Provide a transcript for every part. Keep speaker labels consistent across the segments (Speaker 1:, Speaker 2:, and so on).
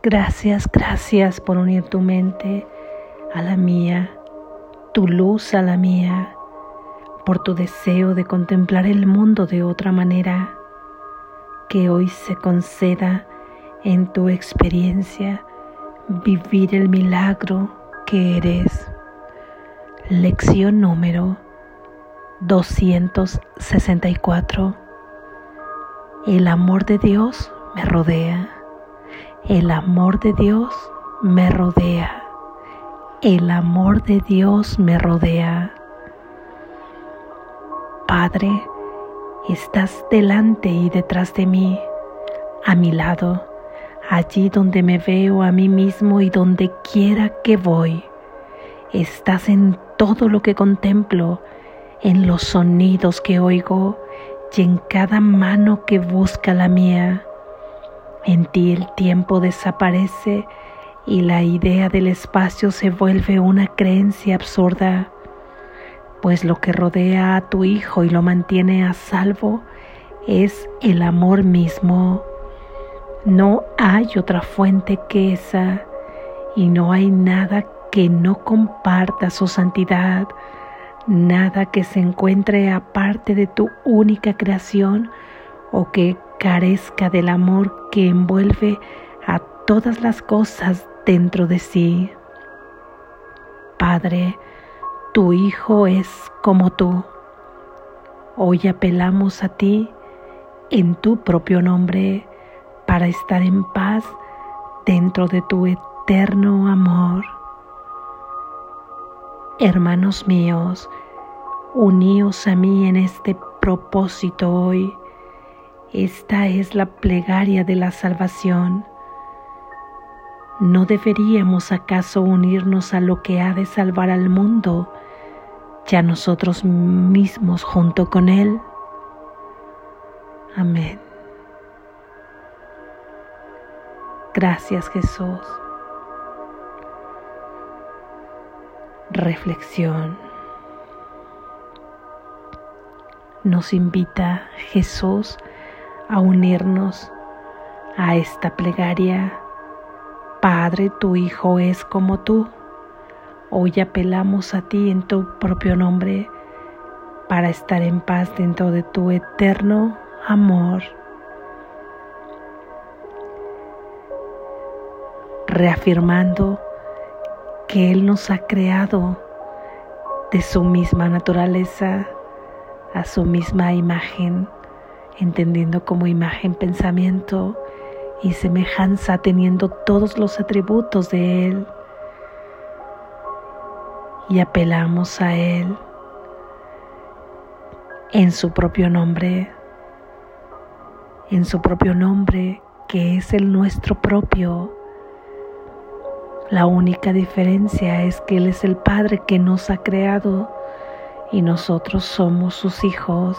Speaker 1: Gracias, gracias por unir tu mente a la mía, tu luz a la mía, por tu deseo de contemplar el mundo de otra manera, que hoy se conceda en tu experiencia vivir el milagro que eres. Lección número 264. El amor de Dios me rodea. El amor de Dios me rodea. El amor de Dios me rodea. Padre, estás delante y detrás de mí, a mi lado, allí donde me veo a mí mismo y donde quiera que voy. Estás en todo lo que contemplo, en los sonidos que oigo y en cada mano que busca la mía. En ti el tiempo desaparece y la idea del espacio se vuelve una creencia absurda, pues lo que rodea a tu hijo y lo mantiene a salvo es el amor mismo. No hay otra fuente que esa y no hay nada que no comparta su santidad, nada que se encuentre aparte de tu única creación o que carezca del amor que envuelve a todas las cosas dentro de sí. Padre, tu Hijo es como tú. Hoy apelamos a ti en tu propio nombre para estar en paz dentro de tu eterno amor. Hermanos míos, uníos a mí en este propósito hoy. Esta es la plegaria de la salvación. ¿No deberíamos acaso unirnos a lo que ha de salvar al mundo, ya nosotros mismos junto con Él? Amén. Gracias Jesús. Reflexión. Nos invita Jesús a unirnos a esta plegaria. Padre, tu Hijo es como tú. Hoy apelamos a ti en tu propio nombre para estar en paz dentro de tu eterno amor. Reafirmando que Él nos ha creado de su misma naturaleza, a su misma imagen, entendiendo como imagen pensamiento y semejanza, teniendo todos los atributos de Él. Y apelamos a Él en su propio nombre, en su propio nombre que es el nuestro propio la única diferencia es que Él es el Padre que nos ha creado y nosotros somos sus hijos.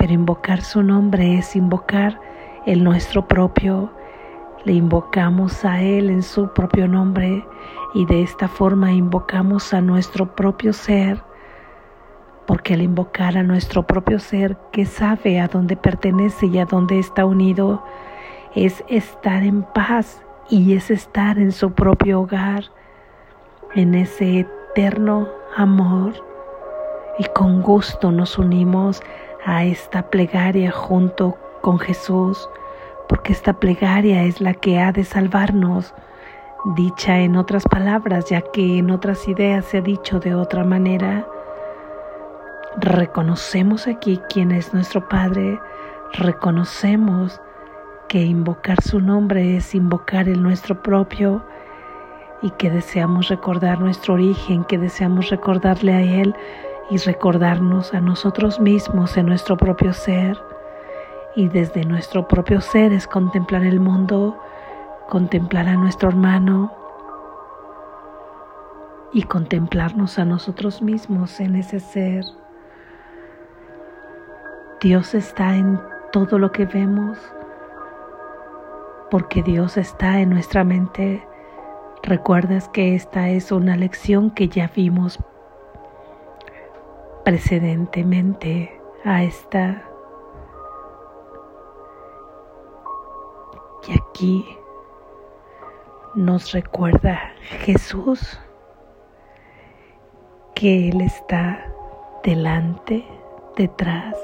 Speaker 1: Pero invocar su nombre es invocar el nuestro propio. Le invocamos a Él en su propio nombre y de esta forma invocamos a nuestro propio ser. Porque al invocar a nuestro propio ser que sabe a dónde pertenece y a dónde está unido, es estar en paz y es estar en su propio hogar, en ese eterno amor. Y con gusto nos unimos a esta plegaria junto con Jesús, porque esta plegaria es la que ha de salvarnos, dicha en otras palabras, ya que en otras ideas se ha dicho de otra manera. Reconocemos aquí quién es nuestro Padre, reconocemos que invocar su nombre es invocar el nuestro propio y que deseamos recordar nuestro origen, que deseamos recordarle a Él y recordarnos a nosotros mismos en nuestro propio ser. Y desde nuestro propio ser es contemplar el mundo, contemplar a nuestro hermano y contemplarnos a nosotros mismos en ese ser. Dios está en todo lo que vemos porque Dios está en nuestra mente. Recuerdas que esta es una lección que ya vimos precedentemente a esta. Y aquí nos recuerda Jesús que Él está delante, detrás,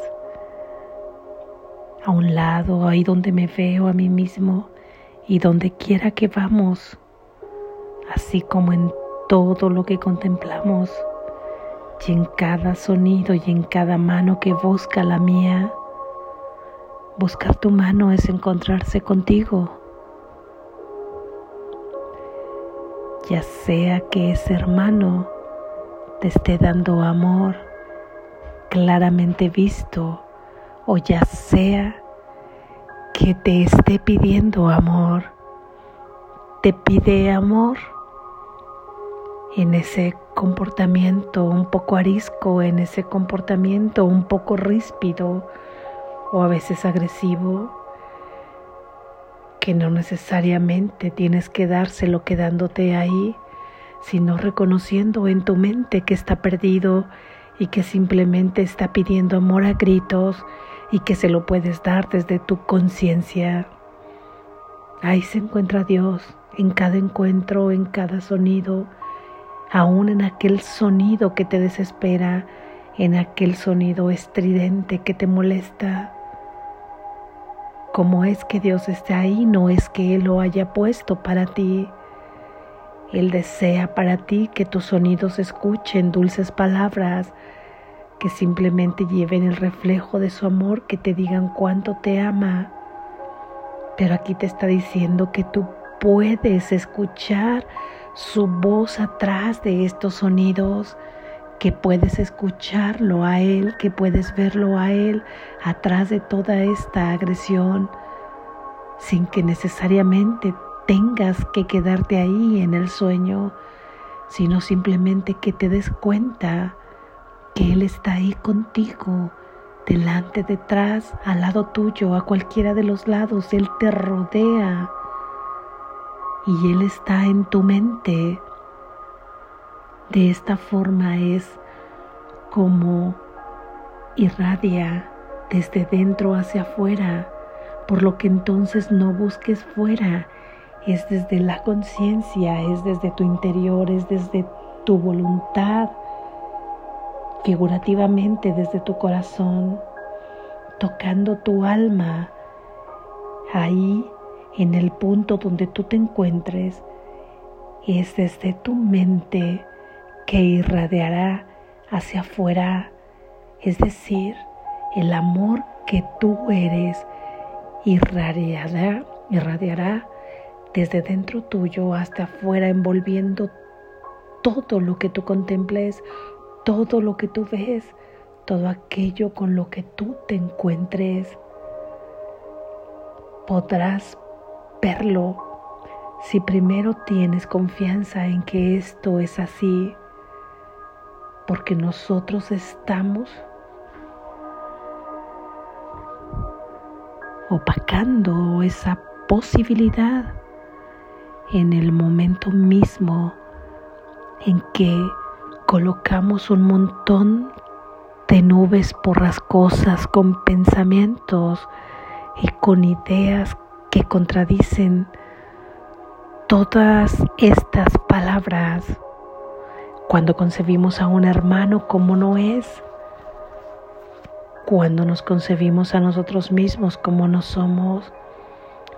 Speaker 1: a un lado, ahí donde me veo a mí mismo y donde quiera que vamos, así como en todo lo que contemplamos y en cada sonido y en cada mano que busca la mía. Buscar tu mano es encontrarse contigo. Ya sea que ese hermano te esté dando amor claramente visto o ya sea que te esté pidiendo amor, te pide amor en ese comportamiento un poco arisco, en ese comportamiento un poco ríspido o a veces agresivo, que no necesariamente tienes que dárselo quedándote ahí, sino reconociendo en tu mente que está perdido y que simplemente está pidiendo amor a gritos y que se lo puedes dar desde tu conciencia. Ahí se encuentra Dios en cada encuentro, en cada sonido, aún en aquel sonido que te desespera, en aquel sonido estridente que te molesta. Como es que Dios esté ahí, no es que Él lo haya puesto para ti. Él desea para ti que tus sonidos escuchen dulces palabras, que simplemente lleven el reflejo de su amor, que te digan cuánto te ama. Pero aquí te está diciendo que tú puedes escuchar su voz atrás de estos sonidos, que puedes escucharlo a Él, que puedes verlo a Él atrás de toda esta agresión, sin que necesariamente tengas que quedarte ahí en el sueño, sino simplemente que te des cuenta que Él está ahí contigo, delante, detrás, al lado tuyo, a cualquiera de los lados, Él te rodea y Él está en tu mente. De esta forma es como irradia desde dentro hacia afuera, por lo que entonces no busques fuera, es desde la conciencia, es desde tu interior, es desde tu voluntad, figurativamente desde tu corazón, tocando tu alma. Ahí en el punto donde tú te encuentres, es desde tu mente que irradiará hacia afuera, es decir, el amor que tú eres irradiará, irradiará desde dentro tuyo hasta afuera, envolviendo todo lo que tú contemples, todo lo que tú ves, todo aquello con lo que tú te encuentres. Podrás verlo. Si primero tienes confianza en que esto es así, porque nosotros estamos opacando esa posibilidad en el momento mismo en que colocamos un montón de nubes borrascosas con pensamientos y con ideas que contradicen todas estas palabras cuando concebimos a un hermano como no es, cuando nos concebimos a nosotros mismos como no somos,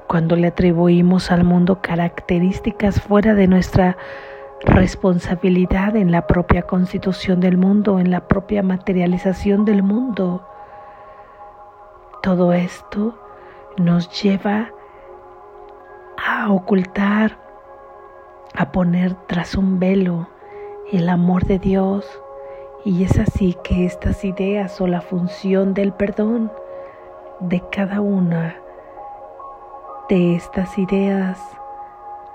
Speaker 1: cuando le atribuimos al mundo características fuera de nuestra responsabilidad en la propia constitución del mundo, en la propia materialización del mundo. Todo esto nos lleva a ocultar, a poner tras un velo el amor de Dios. Y es así que estas ideas o la función del perdón de cada una de estas ideas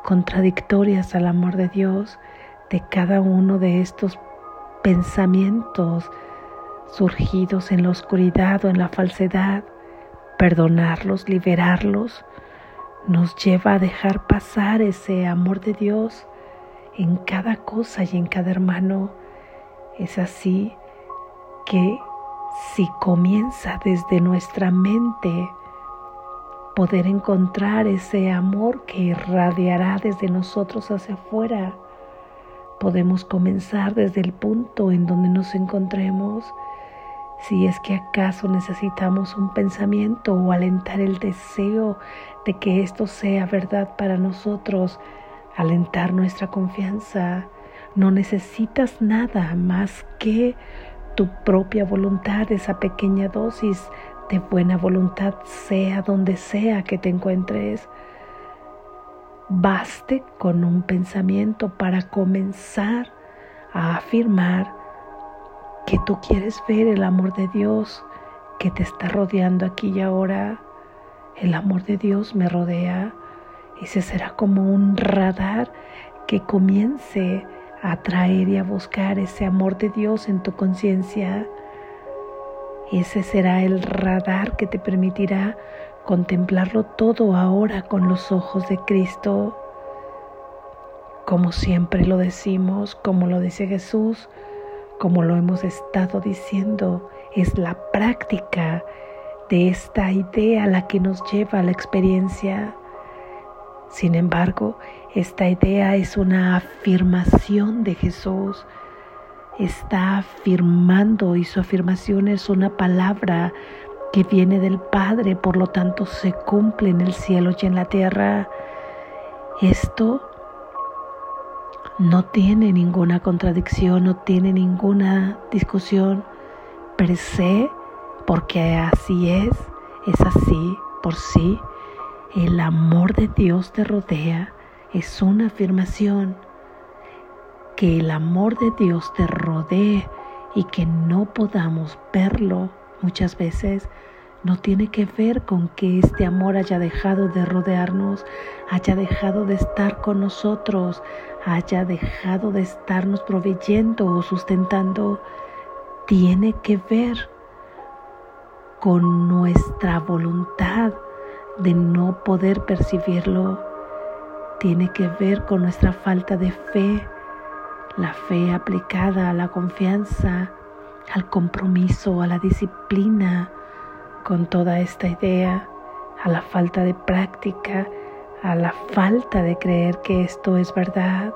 Speaker 1: contradictorias al amor de Dios, de cada uno de estos pensamientos surgidos en la oscuridad o en la falsedad, perdonarlos, liberarlos, nos lleva a dejar pasar ese amor de Dios en cada cosa y en cada hermano. Es así que si comienza desde nuestra mente poder encontrar ese amor que irradiará desde nosotros hacia afuera. Podemos comenzar desde el punto en donde nos encontremos. Si es que acaso necesitamos un pensamiento o alentar el deseo de que esto sea verdad para nosotros, alentar nuestra confianza, no necesitas nada más que tu propia voluntad, esa pequeña dosis de buena voluntad, sea donde sea que te encuentres. Baste con un pensamiento para comenzar a afirmar que tú quieres ver el amor de Dios que te está rodeando aquí y ahora. El amor de Dios me rodea. Ese será como un radar que comience a atraer y a buscar ese amor de Dios en tu conciencia. Ese será el radar que te permitirá contemplarlo todo ahora con los ojos de Cristo. Como siempre lo decimos, como lo dice Jesús, como lo hemos estado diciendo, es la práctica de esta idea la que nos lleva a la experiencia. Sin embargo, esta idea es una afirmación de Jesús. Está afirmando y su afirmación es una palabra que viene del Padre, por lo tanto se cumple en el cielo y en la tierra. Esto no tiene ninguna contradicción, no tiene ninguna discusión per se, porque así es, es así por sí. El amor de Dios te rodea es una afirmación que el amor de Dios te rodee y que no podamos verlo muchas veces no tiene que ver con que este amor haya dejado de rodearnos, haya dejado de estar con nosotros, haya dejado de estarnos proveyendo o sustentando. Tiene que ver con nuestra voluntad de no poder percibirlo tiene que ver con nuestra falta de fe, la fe aplicada a la confianza, al compromiso, a la disciplina, con toda esta idea, a la falta de práctica, a la falta de creer que esto es verdad,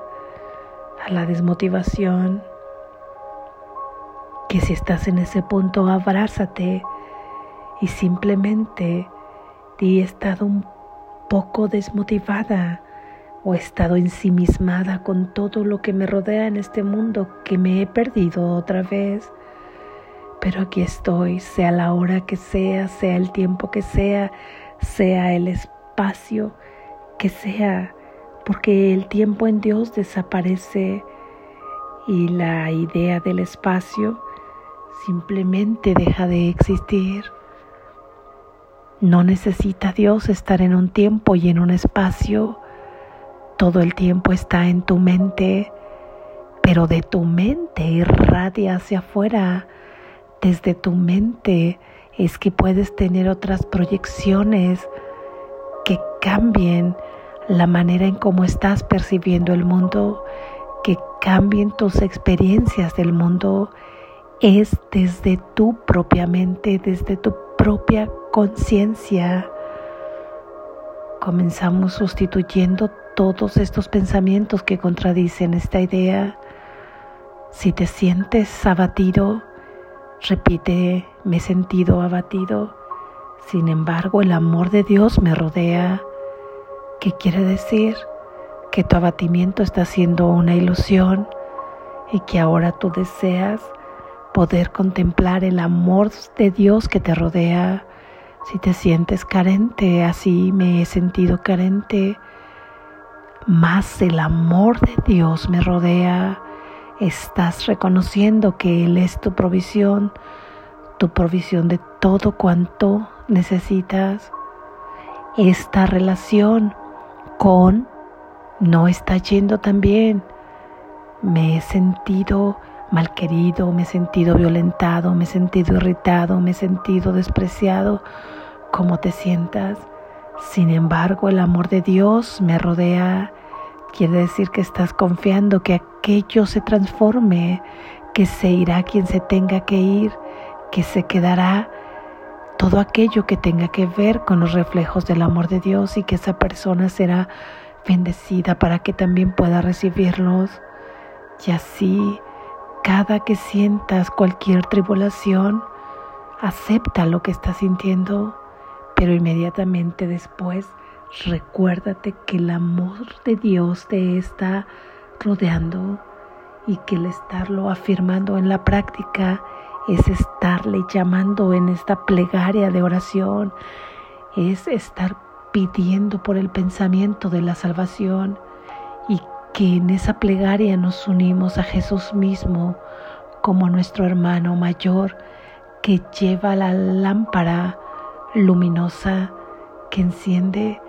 Speaker 1: a la desmotivación, que si estás en ese punto, abrázate y simplemente di he estado un poco desmotivada, o he estado ensimismada con todo lo que me rodea en este mundo que me he perdido otra vez. Pero aquí estoy, sea la hora que sea, sea el tiempo que sea, sea el espacio que sea, porque el tiempo en Dios desaparece y la idea del espacio simplemente deja de existir. No necesita Dios estar en un tiempo y en un espacio todo el tiempo está en tu mente, pero de tu mente irradia hacia afuera. Desde tu mente es que puedes tener otras proyecciones que cambien la manera en cómo estás percibiendo el mundo, que cambien tus experiencias del mundo. Es desde tu propia mente, desde tu propia conciencia. Comenzamos sustituyendo todos estos pensamientos que contradicen esta idea. Si te sientes abatido, repite, me he sentido abatido. Sin embargo, el amor de Dios me rodea. ¿Qué quiere decir? Que tu abatimiento está siendo una ilusión y que ahora tú deseas poder contemplar el amor de Dios que te rodea. Si te sientes carente, así me he sentido carente, más el amor de Dios me rodea. Estás reconociendo que Él es tu provisión, tu provisión de todo cuanto necesitas. Esta relación con no está yendo tan bien. Me he sentido mal querido, me he sentido violentado, me he sentido irritado, me he sentido despreciado. ¿Cómo te sientas? Sin embargo, el amor de Dios me rodea Quiere decir que estás confiando que aquello se transforme, que se irá quien se tenga que ir, que se quedará todo aquello que tenga que ver con los reflejos del amor de Dios y que esa persona será bendecida para que también pueda recibirlos. Y así, cada que sientas cualquier tribulación, acepta lo que estás sintiendo, pero inmediatamente después recuérdate que el amor de Dios te está rodeando y que el estarlo afirmando en la práctica es estarle llamando en esta plegaria de oración, es estar pidiendo por el pensamiento de la salvación y que en esa plegaria nos unimos a Jesús mismo como nuestro hermano mayor que lleva la lámpara luminosa que enciende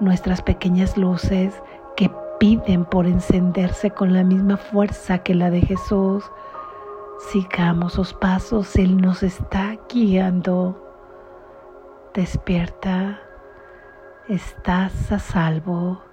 Speaker 1: nuestras pequeñas luces que piden por encenderse con la misma fuerza que la de Jesús. Sigamos sus pasos, Él nos está guiando. Despierta, estás a salvo.